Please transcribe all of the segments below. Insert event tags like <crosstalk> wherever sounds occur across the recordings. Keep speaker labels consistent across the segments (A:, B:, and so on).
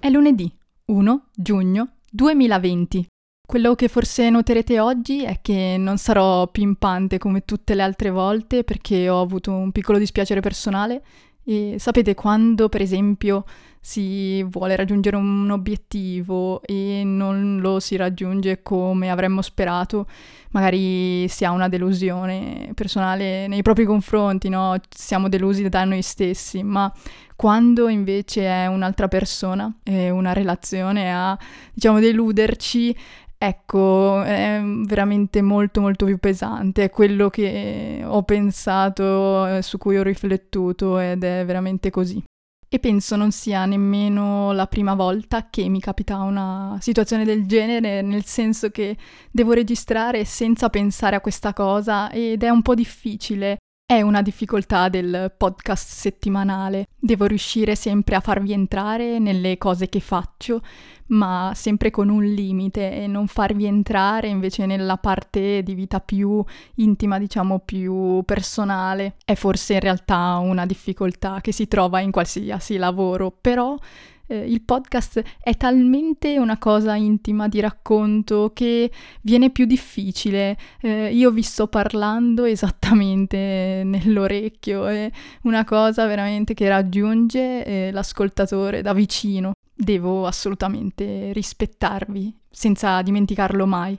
A: È lunedì 1 giugno 2020. Quello che forse noterete oggi è che non sarò pimpante come tutte le altre volte perché ho avuto un piccolo dispiacere personale e sapete quando per esempio si vuole raggiungere un obiettivo e non lo si raggiunge come avremmo sperato, magari si ha una delusione personale nei propri confronti, no? Siamo delusi da noi stessi, ma quando invece è un'altra persona e una relazione a, diciamo, deluderci, Ecco, è veramente molto molto più pesante, è quello che ho pensato, su cui ho riflettuto ed è veramente così. E penso non sia nemmeno la prima volta che mi capita una situazione del genere, nel senso che devo registrare senza pensare a questa cosa ed è un po' difficile è una difficoltà del podcast settimanale. Devo riuscire sempre a farvi entrare nelle cose che faccio, ma sempre con un limite e non farvi entrare invece nella parte di vita più intima, diciamo più personale. È forse in realtà una difficoltà che si trova in qualsiasi lavoro, però eh, il podcast è talmente una cosa intima di racconto che viene più difficile. Eh, io vi sto parlando esattamente nell'orecchio, è una cosa veramente che raggiunge eh, l'ascoltatore da vicino. Devo assolutamente rispettarvi, senza dimenticarlo mai.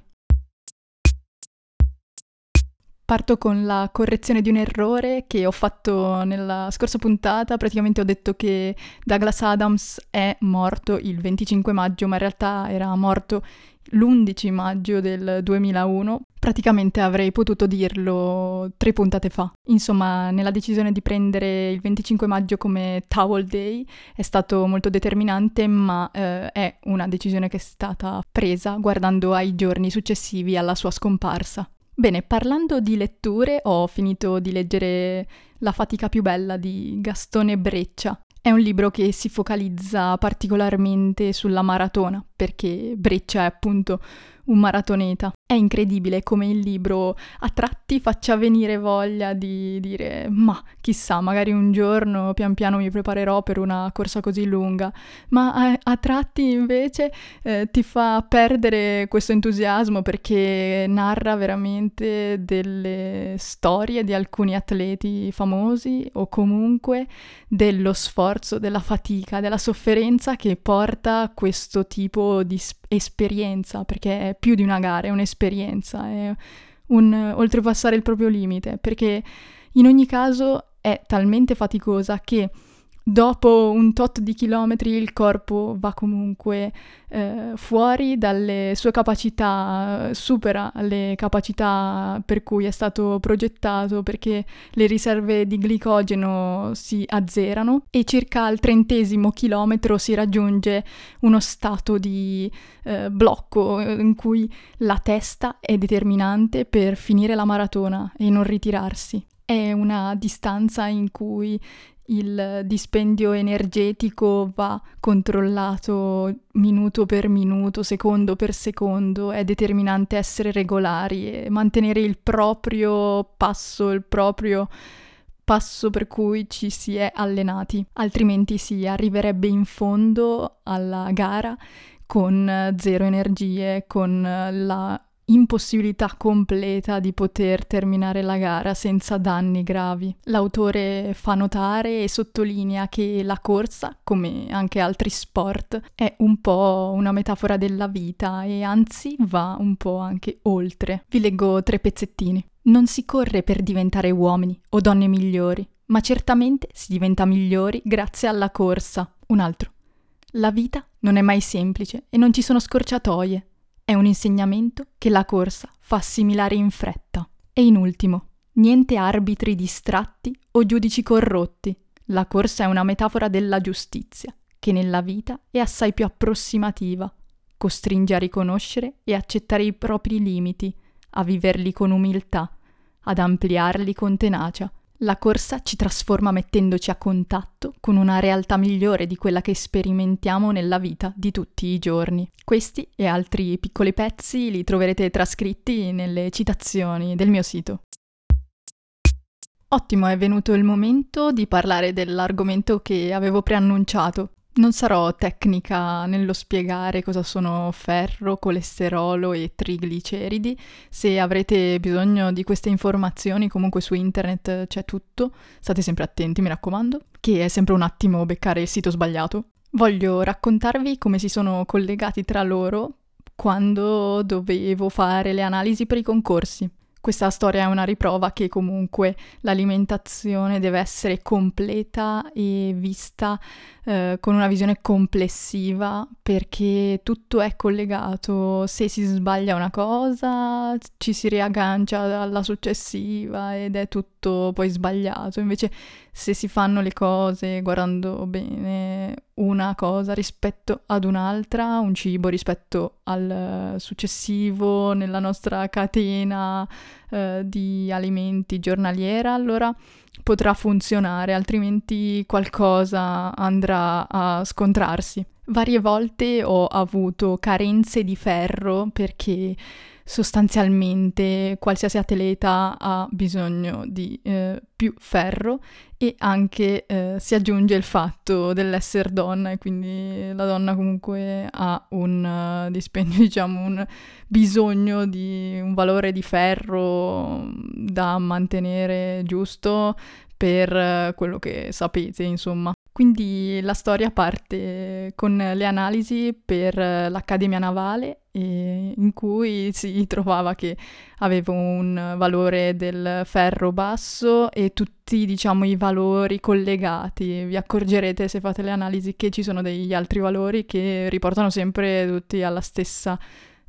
A: Parto con la correzione di un errore che ho fatto nella scorsa puntata. Praticamente ho detto che Douglas Adams è morto il 25 maggio, ma in realtà era morto l'11 maggio del 2001. Praticamente avrei potuto dirlo tre puntate fa. Insomma, nella decisione di prendere il 25 maggio come Towel Day è stato molto determinante, ma eh, è una decisione che è stata presa guardando ai giorni successivi alla sua scomparsa. Bene, parlando di letture, ho finito di leggere La fatica più bella di Gastone Breccia. È un libro che si focalizza particolarmente sulla maratona, perché Breccia è appunto un maratoneta. È incredibile come il libro a tratti faccia venire voglia di dire ma chissà, magari un giorno pian piano mi preparerò per una corsa così lunga, ma a, a tratti invece eh, ti fa perdere questo entusiasmo perché narra veramente delle storie di alcuni atleti famosi o comunque dello sforzo, della fatica, della sofferenza che porta questo tipo di esperienza, perché è più di una gara, è un'esperienza, è un oltrepassare il proprio limite, perché in ogni caso è talmente faticosa che dopo un tot di chilometri il corpo va comunque eh, fuori dalle sue capacità, supera le capacità per cui è stato progettato perché le riserve di glicogeno si azzerano e circa al trentesimo chilometro si raggiunge uno stato di eh, blocco in cui la testa è determinante per finire la maratona e non ritirarsi. È una distanza in cui il dispendio energetico va controllato minuto per minuto, secondo per secondo, è determinante essere regolari e mantenere il proprio passo, il proprio passo per cui ci si è allenati, altrimenti si arriverebbe in fondo alla gara con zero energie, con la impossibilità completa di poter terminare la gara senza danni gravi. L'autore fa notare e sottolinea che la corsa, come anche altri sport, è un po' una metafora della vita e anzi va un po' anche oltre. Vi leggo tre pezzettini. Non si corre per diventare uomini o donne migliori, ma certamente si diventa migliori grazie alla corsa. Un altro. La vita non è mai semplice e non ci sono scorciatoie. È un insegnamento che la corsa fa assimilare in fretta. E in ultimo, niente arbitri distratti o giudici corrotti. La corsa è una metafora della giustizia, che nella vita è assai più approssimativa. Costringe a riconoscere e accettare i propri limiti, a viverli con umiltà, ad ampliarli con tenacia, la corsa ci trasforma mettendoci a contatto con una realtà migliore di quella che sperimentiamo nella vita di tutti i giorni. Questi e altri piccoli pezzi li troverete trascritti nelle citazioni del mio sito. Ottimo, è venuto il momento di parlare dell'argomento che avevo preannunciato. Non sarò tecnica nello spiegare cosa sono ferro, colesterolo e trigliceridi. Se avrete bisogno di queste informazioni, comunque su internet c'è tutto. State sempre attenti, mi raccomando, che è sempre un attimo beccare il sito sbagliato. Voglio raccontarvi come si sono collegati tra loro quando dovevo fare le analisi per i concorsi. Questa storia è una riprova che comunque l'alimentazione deve essere completa e vista eh, con una visione complessiva perché tutto è collegato. Se si sbaglia una cosa ci si riaggancia alla successiva ed è tutto poi sbagliato. Invece se si fanno le cose guardando bene una cosa rispetto ad un'altra, un cibo rispetto al successivo nella nostra catena eh, di alimenti giornaliera, allora potrà funzionare, altrimenti qualcosa andrà a scontrarsi. Varie volte ho avuto carenze di ferro perché sostanzialmente qualsiasi atleta ha bisogno di eh, più ferro e anche eh, si aggiunge il fatto dell'essere donna e quindi la donna comunque ha un uh, dispendio, <laughs> diciamo, un bisogno di un valore di ferro da mantenere giusto per uh, quello che sapete, insomma. Quindi la storia parte con le analisi per l'Accademia Navale in cui si trovava che avevo un valore del ferro basso e tutti diciamo i valori collegati. Vi accorgerete se fate le analisi che ci sono degli altri valori che riportano sempre tutti alla stessa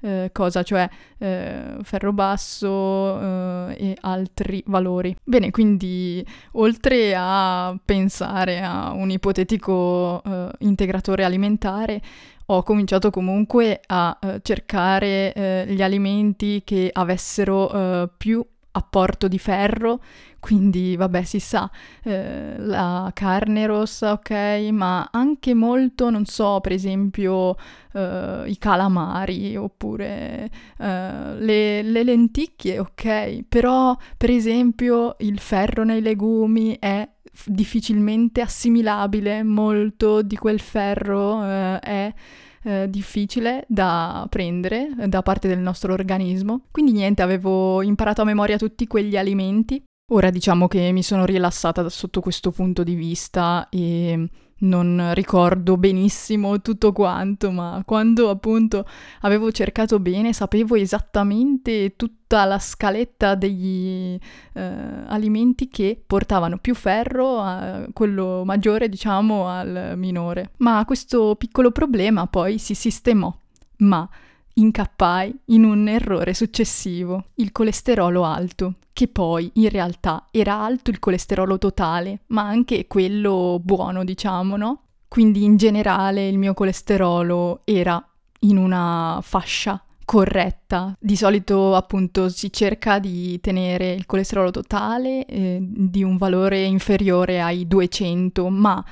A: eh, cosa, cioè eh, ferro basso eh, e altri valori. Bene, quindi oltre a pensare a un ipotetico eh, integratore alimentare, ho cominciato comunque a eh, cercare gli alimenti che avessero più apporto di ferro, quindi vabbè si sa, eh, la carne rossa ok, ma anche molto, non so, per esempio eh, i calamari oppure eh, le, le lenticchie ok, però per esempio il ferro nei legumi è difficilmente assimilabile, molto di quel ferro eh, è eh, difficile da prendere da parte del nostro organismo. Quindi niente, avevo imparato a memoria tutti quegli alimenti. Ora diciamo che mi sono rilassata sotto questo punto di vista e non ricordo benissimo tutto quanto, ma quando appunto avevo cercato bene sapevo esattamente tutta la scaletta degli eh, alimenti che portavano più ferro, a quello maggiore diciamo al minore. Ma questo piccolo problema poi si sistemò, ma incappai in un errore successivo, il colesterolo alto, che poi in realtà era alto il colesterolo totale, ma anche quello buono, diciamo, no? Quindi in generale il mio colesterolo era in una fascia corretta. Di solito appunto si cerca di tenere il colesterolo totale eh, di un valore inferiore ai 200, ma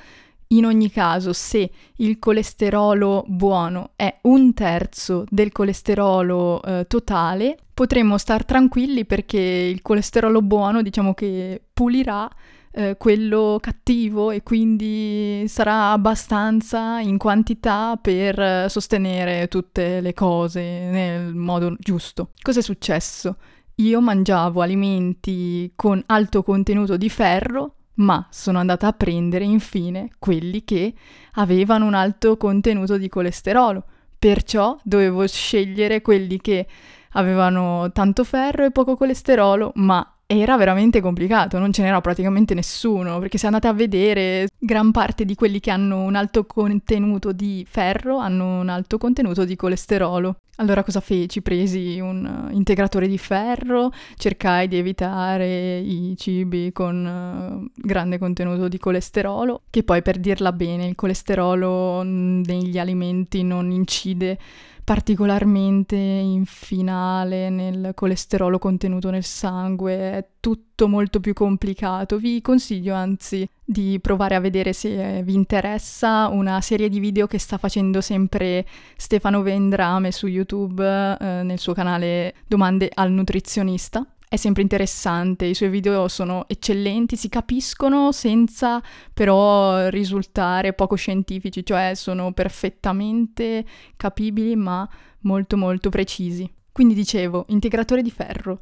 A: in ogni caso, se il colesterolo buono è un terzo del colesterolo eh, totale, potremmo star tranquilli perché il colesterolo buono, diciamo che pulirà eh, quello cattivo e quindi sarà abbastanza in quantità per eh, sostenere tutte le cose nel modo giusto. Cosa è successo? Io mangiavo alimenti con alto contenuto di ferro ma sono andata a prendere infine quelli che avevano un alto contenuto di colesterolo, perciò dovevo scegliere quelli che avevano tanto ferro e poco colesterolo, ma era veramente complicato, non ce n'era praticamente nessuno, perché se andate a vedere, gran parte di quelli che hanno un alto contenuto di ferro hanno un alto contenuto di colesterolo. Allora cosa feci? Presi un integratore di ferro, cercai di evitare i cibi con uh, grande contenuto di colesterolo, che poi per dirla bene il colesterolo negli alimenti non incide particolarmente in finale nel colesterolo contenuto nel sangue, è tutto molto più complicato. Vi consiglio anzi di provare a vedere se vi interessa una serie di video che sta facendo sempre Stefano Vendrame su YouTube eh, nel suo canale Domande al nutrizionista è sempre interessante, i suoi video sono eccellenti, si capiscono senza però risultare poco scientifici, cioè sono perfettamente capibili ma molto molto precisi. Quindi dicevo, integratore di ferro,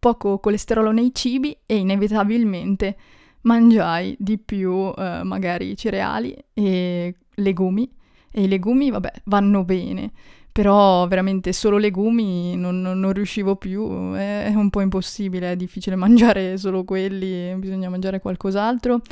A: poco colesterolo nei cibi e inevitabilmente mangiai di più eh, magari cereali e legumi e i legumi vabbè vanno bene però veramente solo legumi non, non, non riuscivo più, è, è un po' impossibile, è difficile <laughs> mangiare solo quelli, bisogna mangiare qualcos'altro.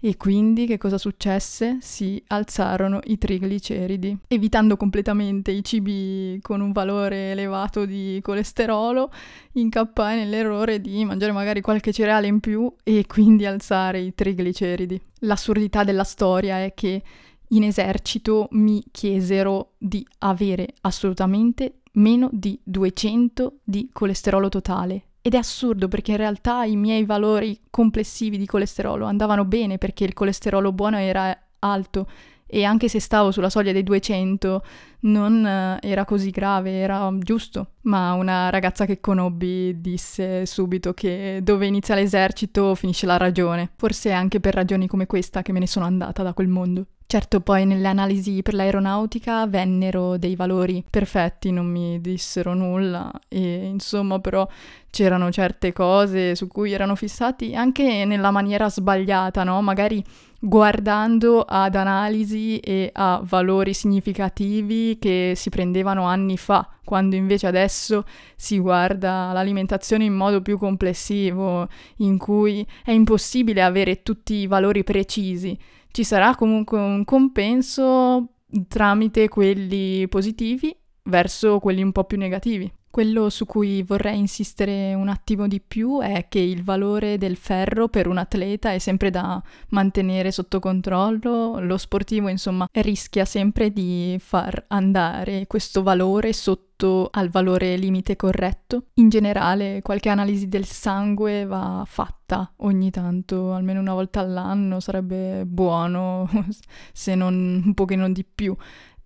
A: E quindi che cosa successe? Si alzarono i trigliceridi, evitando completamente i cibi con un valore elevato di colesterolo, incappai nell'errore di mangiare magari qualche cereale in più e quindi alzare i trigliceridi. L'assurdità della storia è che in esercito mi chiesero di avere assolutamente meno di 200 di colesterolo totale. Ed è assurdo perché in realtà i miei valori complessivi di colesterolo andavano bene perché il colesterolo buono era alto e anche se stavo sulla soglia dei 200 non uh, era così grave, era giusto. Ma una ragazza che conobbi disse subito che dove inizia l'esercito finisce la ragione. Forse anche per ragioni come questa che me ne sono andata da quel mondo. Certo, poi nelle analisi per l'aeronautica vennero dei valori perfetti, non mi dissero nulla e insomma però c'erano certe cose su cui erano fissati anche nella maniera sbagliata, no? Magari guardando ad analisi e a valori significativi che si prendevano anni fa, quando invece adesso si guarda l'alimentazione in modo più complessivo, in cui è impossibile avere tutti i valori precisi ci sarà comunque un compenso tramite quelli positivi verso quelli un po' più negativi. Quello su cui vorrei insistere un attimo di più è che il valore del ferro per un atleta è sempre da mantenere sotto controllo, lo sportivo insomma rischia sempre di far andare questo valore sotto al valore limite corretto. In generale qualche analisi del sangue va fatta ogni tanto, almeno una volta all'anno sarebbe buono, <laughs> se non un pochino di più.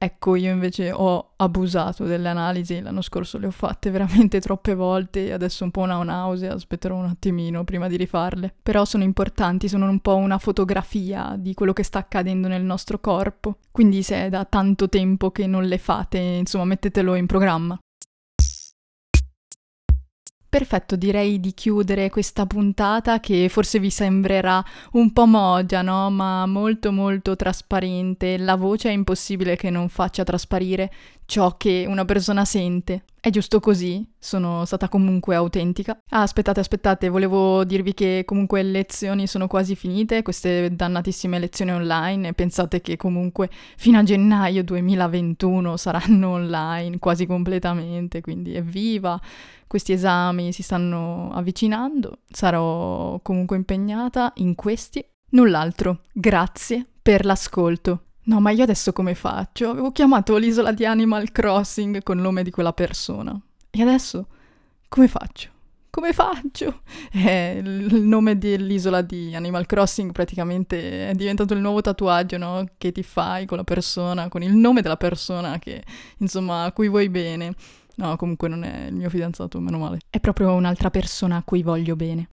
A: Ecco, io invece ho abusato delle analisi, l'anno scorso le ho fatte <laughs> veramente troppe volte e adesso un po' una nausea, aspetterò un attimino prima di rifarle. Però sono importanti, sono un po' una fotografia di quello che sta accadendo nel nostro corpo. Quindi se è da tanto tempo che non le fate, insomma, mettetelo in programma. Perfetto, direi di chiudere questa puntata che forse vi sembrerà un po' mogia, no? Ma molto molto trasparente. La voce è impossibile che non faccia trasparire ciò che una persona sente. È giusto così, sono stata comunque autentica. Ah, aspettate, aspettate, volevo dirvi che comunque le lezioni sono quasi finite, queste dannatissime lezioni online, pensate che comunque fino a gennaio 2021 saranno <laughs> online quasi completamente, quindi evviva! Questi esami si stanno avvicinando, sarò comunque impegnata in questi. Null'altro, grazie per l'ascolto. No, ma io adesso come faccio? Avevo chiamato l'isola di Animal Crossing con il nome di quella persona. E adesso come faccio? Come faccio? <laughs> Eh, il nome dell'isola di Animal Crossing praticamente è diventato il nuovo tatuaggio, no? Che ti fai con la persona, con il nome della persona che, insomma, a cui vuoi bene. No, comunque non è il mio fidanzato, meno male. È proprio un'altra persona a cui voglio bene.